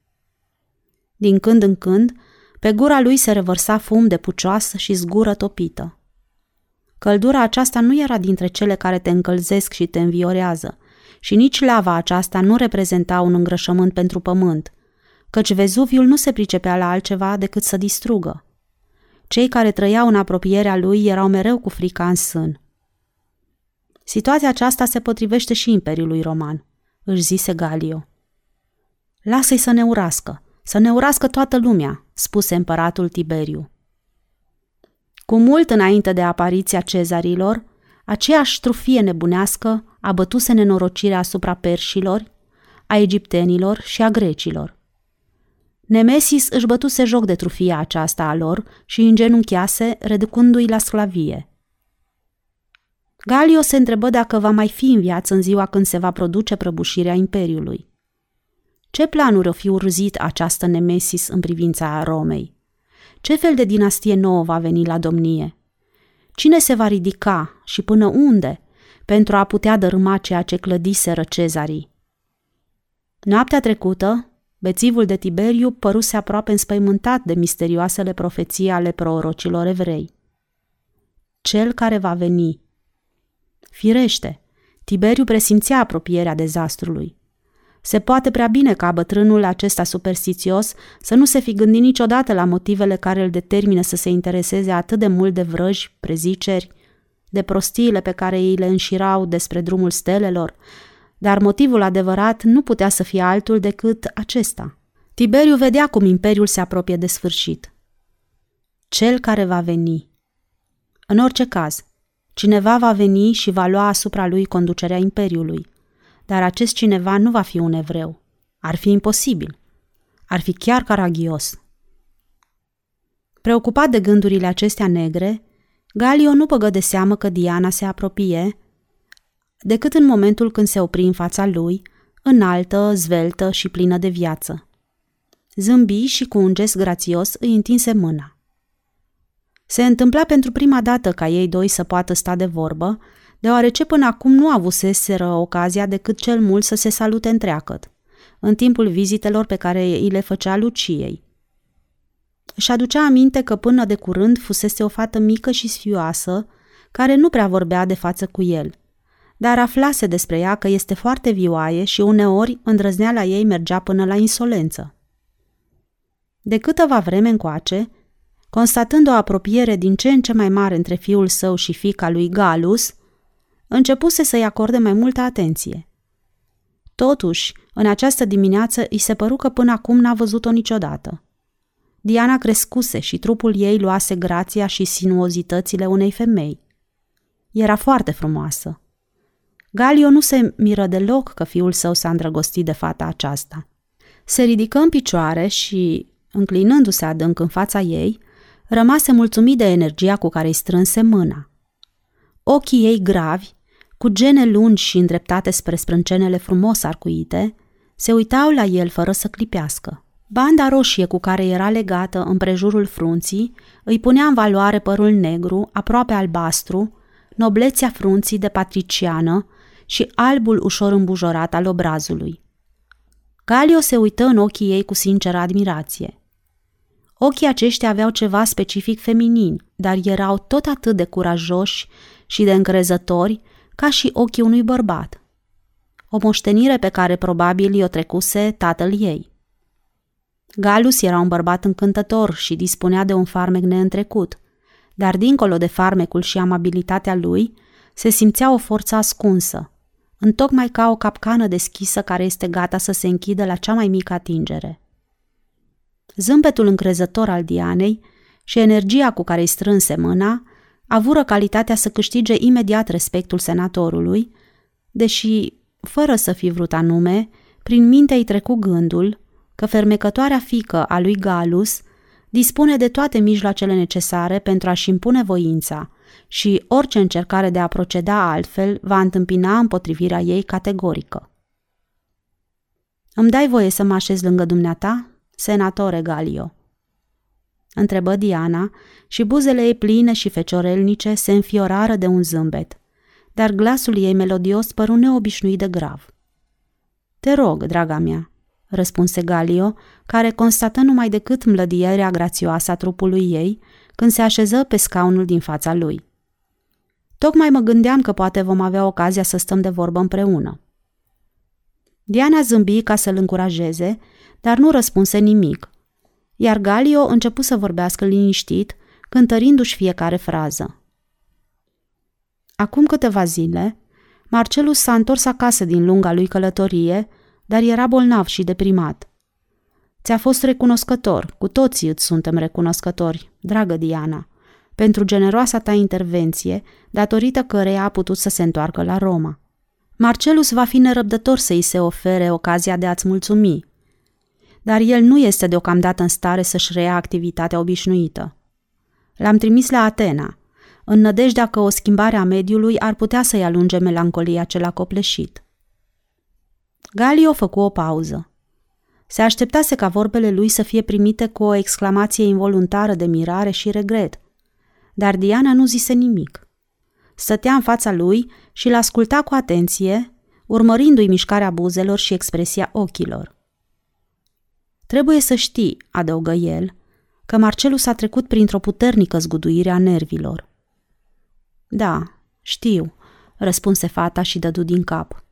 Din când în când, pe gura lui se revărsa fum de pucioasă și zgură topită. Căldura aceasta nu era dintre cele care te încălzesc și te înviorează, și nici lava aceasta nu reprezenta un îngrășământ pentru pământ, căci Vezuviul nu se pricepea la altceva decât să distrugă. Cei care trăiau în apropierea lui erau mereu cu frica în sân. Situația aceasta se potrivește și Imperiului Roman, își zise Galio. Lasă-i să ne urască, să ne urască toată lumea, spuse împăratul Tiberiu. Cu mult înainte de apariția cezarilor, aceeași trufie nebunească a bătuse nenorocirea asupra perșilor, a egiptenilor și a grecilor. Nemesis își bătuse joc de trufia aceasta a lor și îngenunchiase, reducându-i la sclavie. Galio se întrebă dacă va mai fi în viață în ziua când se va produce prăbușirea Imperiului. Ce planuri o fi urzit această Nemesis în privința Romei? Ce fel de dinastie nouă va veni la domnie? Cine se va ridica și până unde pentru a putea dărâma ceea ce clădiseră cezarii? Noaptea trecută, bețivul de Tiberiu păruse aproape înspăimântat de misterioasele profeții ale prorocilor evrei. Cel care va veni. Firește, Tiberiu presimțea apropierea dezastrului. Se poate prea bine ca bătrânul acesta superstițios să nu se fi gândit niciodată la motivele care îl determină să se intereseze atât de mult de vrăji, preziceri, de prostiile pe care ei le înșirau despre drumul stelelor, dar motivul adevărat nu putea să fie altul decât acesta. Tiberiu vedea cum imperiul se apropie de sfârșit. Cel care va veni. În orice caz, cineva va veni și va lua asupra lui conducerea imperiului dar acest cineva nu va fi un evreu. Ar fi imposibil. Ar fi chiar caragios. Preocupat de gândurile acestea negre, Galio nu păgă de seamă că Diana se apropie, decât în momentul când se opri în fața lui, înaltă, zveltă și plină de viață. Zâmbi și cu un gest grațios îi întinse mâna. Se întâmpla pentru prima dată ca ei doi să poată sta de vorbă, deoarece până acum nu avuseseră ocazia decât cel mult să se salute întreagăt, în timpul vizitelor pe care îi le făcea Luciei. Își aducea aminte că până de curând fusese o fată mică și sfioasă, care nu prea vorbea de față cu el, dar aflase despre ea că este foarte vioaie și uneori îndrăzneala ei mergea până la insolență. De câteva vreme încoace, constatând o apropiere din ce în ce mai mare între fiul său și fica lui Galus, începuse să-i acorde mai multă atenție. Totuși, în această dimineață îi se păru că până acum n-a văzut-o niciodată. Diana crescuse și trupul ei luase grația și sinuozitățile unei femei. Era foarte frumoasă. Galio nu se miră deloc că fiul său s-a îndrăgostit de fata aceasta. Se ridică în picioare și, înclinându-se adânc în fața ei, rămase mulțumit de energia cu care îi strânse mâna. Ochii ei gravi, cu gene lungi și îndreptate spre sprâncenele frumos arcuite, se uitau la el fără să clipească. Banda roșie cu care era legată în prejurul frunții îi punea în valoare părul negru, aproape albastru, noblețea frunții de patriciană și albul ușor îmbujorat al obrazului. Galio se uită în ochii ei cu sinceră admirație. Ochii aceștia aveau ceva specific feminin, dar erau tot atât de curajoși și de încrezători ca și ochii unui bărbat. O moștenire pe care probabil i-o trecuse tatăl ei. Galus era un bărbat încântător și dispunea de un farmec neîntrecut, dar dincolo de farmecul și amabilitatea lui, se simțea o forță ascunsă, întocmai ca o capcană deschisă care este gata să se închidă la cea mai mică atingere. Zâmbetul încrezător al Dianei și energia cu care îi strânse mâna avură calitatea să câștige imediat respectul senatorului, deși, fără să fi vrut anume, prin minte îi trecu gândul că fermecătoarea fică a lui Galus dispune de toate mijloacele necesare pentru a-și impune voința și orice încercare de a proceda altfel va întâmpina împotrivirea ei categorică. Îmi dai voie să mă așez lângă dumneata, senatore Galio?" Întrebă Diana și buzele ei pline și feciorelnice se înfiorară de un zâmbet, dar glasul ei melodios păru neobișnuit de grav. Te rog, draga mea, răspunse Galio, care constată numai decât mlădierea grațioasă a trupului ei când se așeză pe scaunul din fața lui. Tocmai mă gândeam că poate vom avea ocazia să stăm de vorbă împreună. Diana zâmbi ca să-l încurajeze, dar nu răspunse nimic, iar Galio începu să vorbească liniștit, cântărindu-și fiecare frază. Acum câteva zile, Marcelus s-a întors acasă din lunga lui călătorie, dar era bolnav și deprimat. Ți-a fost recunoscător, cu toții îți suntem recunoscători, dragă Diana, pentru generoasa ta intervenție, datorită căreia a putut să se întoarcă la Roma. Marcelus va fi nerăbdător să îi se ofere ocazia de a-ți mulțumi, dar el nu este deocamdată în stare să-și reia activitatea obișnuită. L-am trimis la Atena, în nădejdea că o schimbare a mediului ar putea să-i alunge melancolia ce l-a copleșit. Galio făcu o pauză. Se așteptase ca vorbele lui să fie primite cu o exclamație involuntară de mirare și regret, dar Diana nu zise nimic. Stătea în fața lui și l asculta cu atenție, urmărindu-i mișcarea buzelor și expresia ochilor. Trebuie să știi, adăugă el, că Marcelu s-a trecut printr-o puternică zguduire a nervilor. Da, știu, răspunse fata și dădu din cap.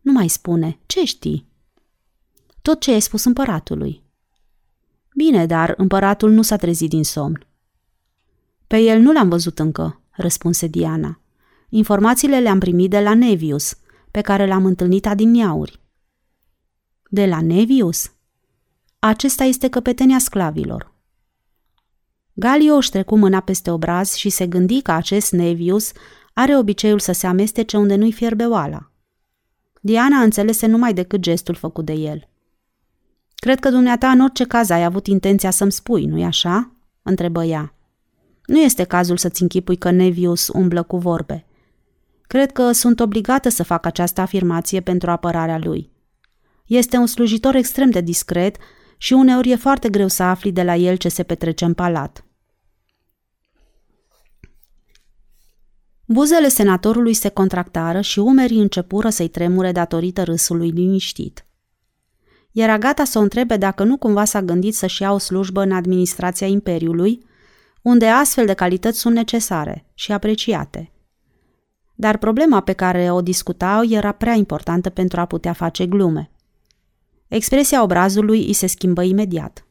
Nu mai spune, ce știi? Tot ce ai spus împăratului. Bine, dar împăratul nu s-a trezit din somn. Pe el nu l-am văzut încă, răspunse Diana. Informațiile le-am primit de la Nevius, pe care l-am întâlnit adineauri. De la Nevius? Acesta este căpetenia sclavilor. Galio își trecu mâna peste obraz și se gândi că acest Nevius are obiceiul să se amestece unde nu-i fierbe oala. Diana înțelese numai decât gestul făcut de el. Cred că dumneata în orice caz ai avut intenția să-mi spui, nu-i așa?" întrebă ea. Nu este cazul să-ți închipui că Nevius umblă cu vorbe. Cred că sunt obligată să fac această afirmație pentru apărarea lui. Este un slujitor extrem de discret și uneori e foarte greu să afli de la el ce se petrece în palat. Buzele senatorului se contractară și umerii începură să-i tremure datorită râsului liniștit. Era gata să o întrebe dacă nu cumva s-a gândit să-și ia o slujbă în administrația Imperiului, unde astfel de calități sunt necesare și apreciate. Dar problema pe care o discutau era prea importantă pentru a putea face glume. Expresia obrazului îi se schimbă imediat.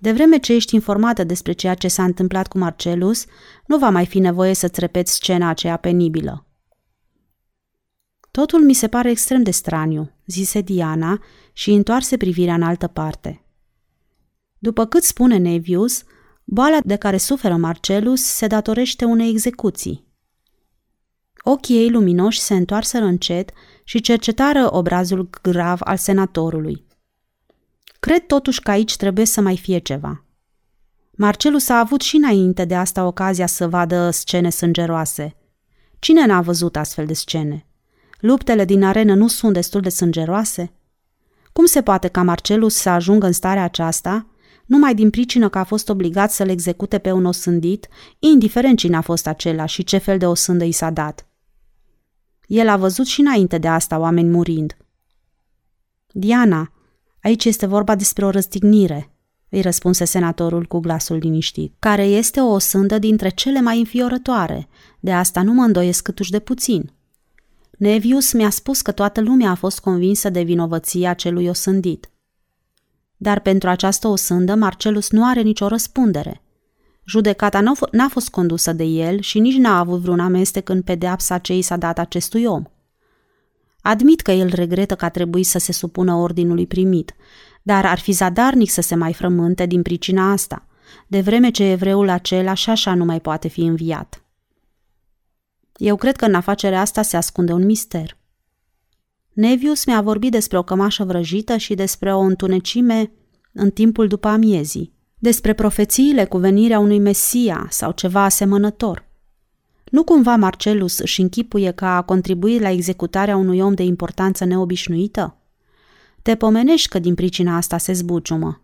De vreme ce ești informată despre ceea ce s-a întâmplat cu Marcelus, nu va mai fi nevoie să-ți repeți scena aceea penibilă. Totul mi se pare extrem de straniu, zise Diana și întoarse privirea în altă parte. După cât spune Nevius, boala de care suferă Marcelus se datorește unei execuții. Ochii ei luminoși se întoarseră încet și cercetară obrazul grav al senatorului. Cred totuși că aici trebuie să mai fie ceva. Marcelus a avut și înainte de asta ocazia să vadă scene sângeroase. Cine n-a văzut astfel de scene? Luptele din arenă nu sunt destul de sângeroase? Cum se poate ca Marcelus să ajungă în starea aceasta, numai din pricină că a fost obligat să-l execute pe un osândit, indiferent cine a fost acela și ce fel de osândă i s-a dat? El a văzut și înainte de asta oameni murind. Diana, aici este vorba despre o răstignire, îi răspunse senatorul cu glasul liniștit, care este o osândă dintre cele mai înfiorătoare, de asta nu mă îndoiesc câtuși de puțin. Nevius mi-a spus că toată lumea a fost convinsă de vinovăția celui osândit. Dar pentru această osândă Marcelus nu are nicio răspundere. Judecata n-a fost condusă de el și nici n-a avut vreun amestec în pedeapsa ce i s-a dat acestui om. Admit că el regretă că a trebuit să se supună ordinului primit, dar ar fi zadarnic să se mai frământe din pricina asta, de vreme ce evreul acela și așa nu mai poate fi înviat. Eu cred că în afacerea asta se ascunde un mister. Nevius mi-a vorbit despre o cămașă vrăjită și despre o întunecime în timpul după amiezii, despre profețiile cu venirea unui Mesia sau ceva asemănător. Nu cumva Marcelus își închipuie că a contribuit la executarea unui om de importanță neobișnuită? Te pomenești că din pricina asta se zbuciumă.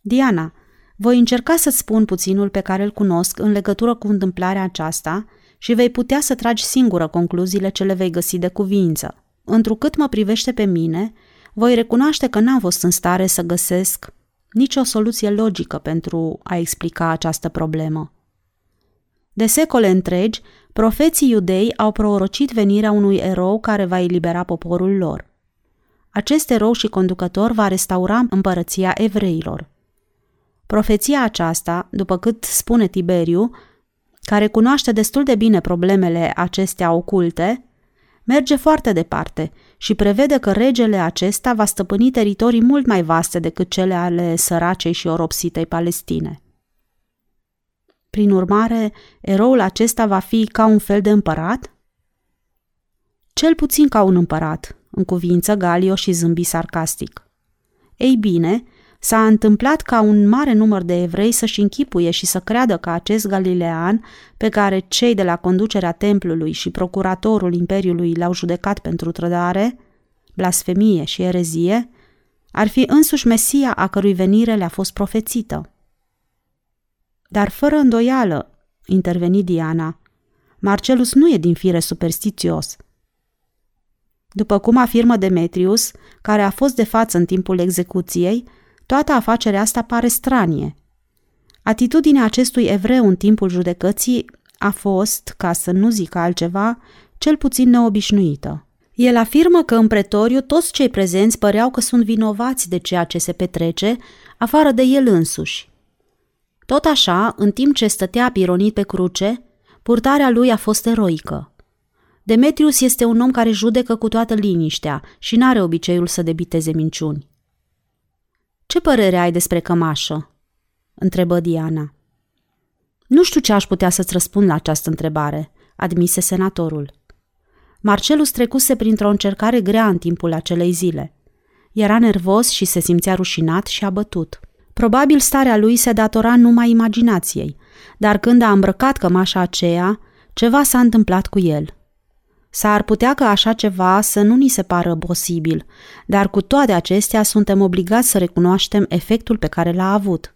Diana, voi încerca să-ți spun puținul pe care îl cunosc în legătură cu întâmplarea aceasta și vei putea să tragi singură concluziile ce le vei găsi de cuvință. Întrucât mă privește pe mine, voi recunoaște că n-am fost în stare să găsesc nicio soluție logică pentru a explica această problemă. De secole întregi, profeții iudei au prorocit venirea unui erou care va elibera poporul lor. Acest erou și conducător va restaura împărăția evreilor. Profeția aceasta, după cât spune Tiberiu, care cunoaște destul de bine problemele acestea oculte, merge foarte departe și prevede că regele acesta va stăpâni teritorii mult mai vaste decât cele ale săracei și oropsitei Palestine. Prin urmare, eroul acesta va fi ca un fel de împărat? Cel puțin ca un împărat, în cuvință Galio și zâmbi sarcastic. Ei bine, S-a întâmplat ca un mare număr de evrei să-și închipuie și să creadă că acest galilean, pe care cei de la conducerea templului și procuratorul imperiului l-au judecat pentru trădare, blasfemie și erezie, ar fi însuși Mesia a cărui venire le-a fost profețită. Dar fără îndoială, interveni Diana, Marcelus nu e din fire superstițios. După cum afirmă Demetrius, care a fost de față în timpul execuției, Toată afacerea asta pare stranie. Atitudinea acestui evreu în timpul judecății a fost, ca să nu zic altceva, cel puțin neobișnuită. El afirmă că în pretoriu toți cei prezenți păreau că sunt vinovați de ceea ce se petrece, afară de el însuși. Tot așa, în timp ce stătea pironit pe cruce, purtarea lui a fost eroică. Demetrius este un om care judecă cu toată liniștea și n-are obiceiul să debiteze minciuni. Ce părere ai despre cămașă?" întrebă Diana. Nu știu ce aș putea să-ți răspund la această întrebare, admise senatorul. Marcelus trecuse printr-o încercare grea în timpul acelei zile. Era nervos și se simțea rușinat și abătut. Probabil starea lui se datora numai imaginației, dar când a îmbrăcat cămașa aceea, ceva s-a întâmplat cu el – S-ar putea ca așa ceva să nu ni se pară posibil, dar cu toate acestea suntem obligați să recunoaștem efectul pe care l-a avut.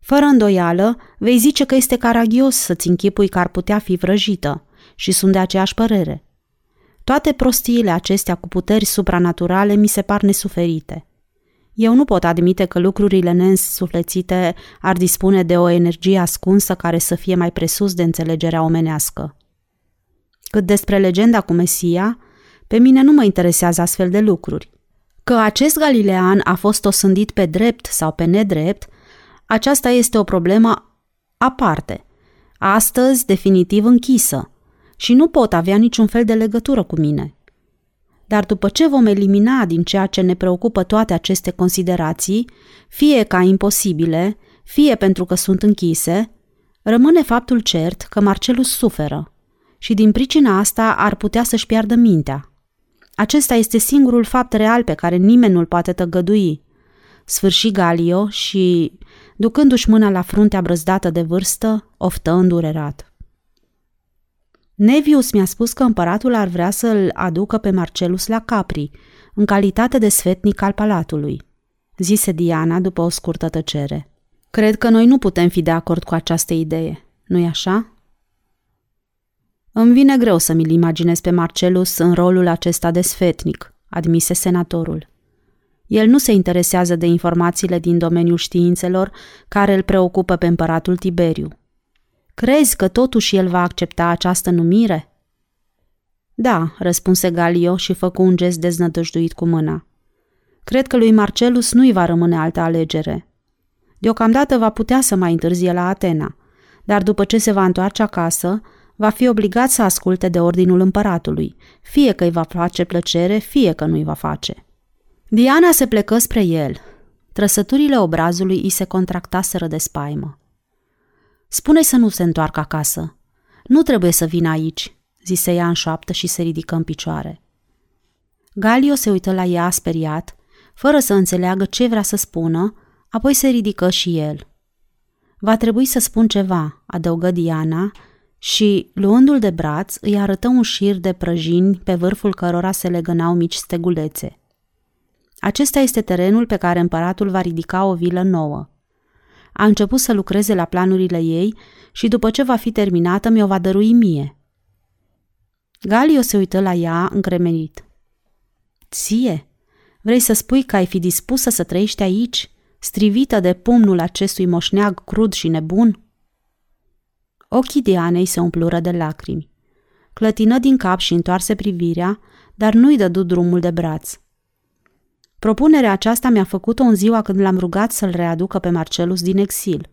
Fără îndoială, vei zice că este caragios să-ți închipui că ar putea fi vrăjită și sunt de aceeași părere. Toate prostiile acestea cu puteri supranaturale mi se par nesuferite. Eu nu pot admite că lucrurile neînsuflețite ar dispune de o energie ascunsă care să fie mai presus de înțelegerea omenească. Cât despre legenda cu Mesia, pe mine nu mă interesează astfel de lucruri. Că acest galilean a fost osândit pe drept sau pe nedrept, aceasta este o problemă aparte, astăzi definitiv închisă, și nu pot avea niciun fel de legătură cu mine. Dar după ce vom elimina din ceea ce ne preocupă toate aceste considerații, fie ca imposibile, fie pentru că sunt închise, rămâne faptul cert că Marcelus suferă și din pricina asta ar putea să-și piardă mintea. Acesta este singurul fapt real pe care nimeni nu-l poate tăgădui. Sfârși Galio și, ducându-și mâna la fruntea brăzdată de vârstă, oftă îndurerat. Nevius mi-a spus că împăratul ar vrea să-l aducă pe Marcelus la Capri, în calitate de sfetnic al palatului, zise Diana după o scurtă tăcere. Cred că noi nu putem fi de acord cu această idee, nu-i așa? Îmi vine greu să mi-l imaginez pe Marcelus în rolul acesta de sfetnic, admise senatorul. El nu se interesează de informațiile din domeniul științelor care îl preocupă pe împăratul Tiberiu. Crezi că totuși el va accepta această numire? Da, răspunse Galio și făcu un gest deznădăjduit cu mâna. Cred că lui Marcelus nu-i va rămâne altă alegere. Deocamdată va putea să mai întârzie la Atena, dar după ce se va întoarce acasă, va fi obligat să asculte de ordinul împăratului, fie că îi va face plăcere, fie că nu îi va face. Diana se plecă spre el. Trăsăturile obrazului îi se contractaseră de spaimă. spune să nu se întoarcă acasă. Nu trebuie să vină aici, zise ea în șoaptă și se ridică în picioare. Galio se uită la ea speriat, fără să înțeleagă ce vrea să spună, apoi se ridică și el. Va trebui să spun ceva, adăugă Diana, și, luându-l de braț, îi arătă un șir de prăjini pe vârful cărora se legănau mici stegulețe. Acesta este terenul pe care împăratul va ridica o vilă nouă. A început să lucreze la planurile ei și după ce va fi terminată mi-o va dărui mie. Galio se uită la ea încremenit. Ție? Vrei să spui că ai fi dispusă să trăiești aici, strivită de pumnul acestui moșneag crud și nebun?" Ochii Dianei se umplură de lacrimi. Clătină din cap și întoarse privirea, dar nu-i dădu drumul de braț. Propunerea aceasta mi-a făcut-o în ziua când l-am rugat să-l readucă pe Marcelus din exil.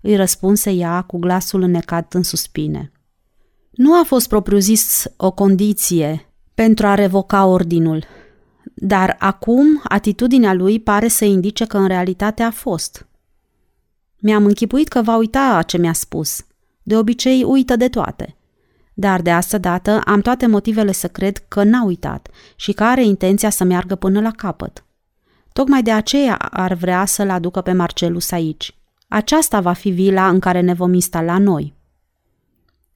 Îi răspunse ea cu glasul înnecat în suspine. Nu a fost propriu-zis o condiție pentru a revoca ordinul, dar acum atitudinea lui pare să indice că în realitate a fost. Mi-am închipuit că va uita ce mi-a spus – de obicei uită de toate. Dar de asta dată am toate motivele să cred că n-a uitat și că are intenția să meargă până la capăt. Tocmai de aceea ar vrea să-l aducă pe Marcelus aici. Aceasta va fi vila în care ne vom instala noi.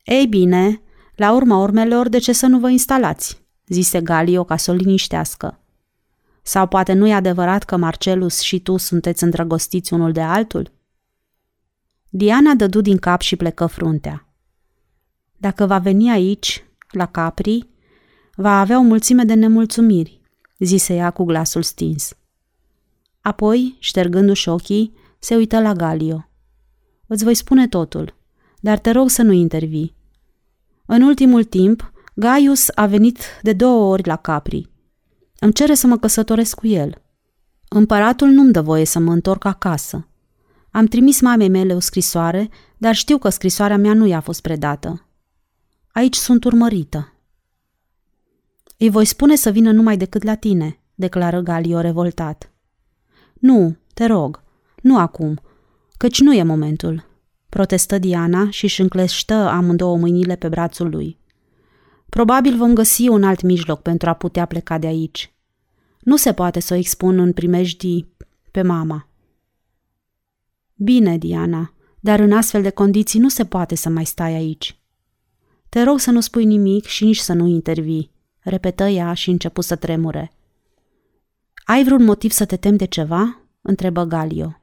Ei bine, la urma urmelor, de ce să nu vă instalați? zise Galio ca să o liniștească. Sau poate nu e adevărat că Marcelus și tu sunteți îndrăgostiți unul de altul? Diana dădu din cap și plecă fruntea. Dacă va veni aici, la Capri, va avea o mulțime de nemulțumiri, zise ea cu glasul stins. Apoi, ștergându-și ochii, se uită la Galio. Îți voi spune totul, dar te rog să nu intervii. În ultimul timp, Gaius a venit de două ori la Capri. Îmi cere să mă căsătoresc cu el. Împăratul nu-mi dă voie să mă întorc acasă. Am trimis mamei mele o scrisoare, dar știu că scrisoarea mea nu i-a fost predată. Aici sunt urmărită. Îi voi spune să vină numai decât la tine, declară Galio revoltat. Nu, te rog, nu acum, căci nu e momentul, protestă Diana și își încleștă amândouă mâinile pe brațul lui. Probabil vom găsi un alt mijloc pentru a putea pleca de aici. Nu se poate să o expun în primejdii pe mama. Bine, Diana, dar în astfel de condiții nu se poate să mai stai aici. Te rog să nu spui nimic și nici să nu intervii, repetă ea și începu să tremure. Ai vreun motiv să te temi de ceva? întrebă Galio.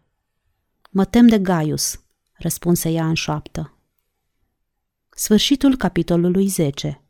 Mă tem de Gaius, răspunse ea în șoaptă. Sfârșitul capitolului 10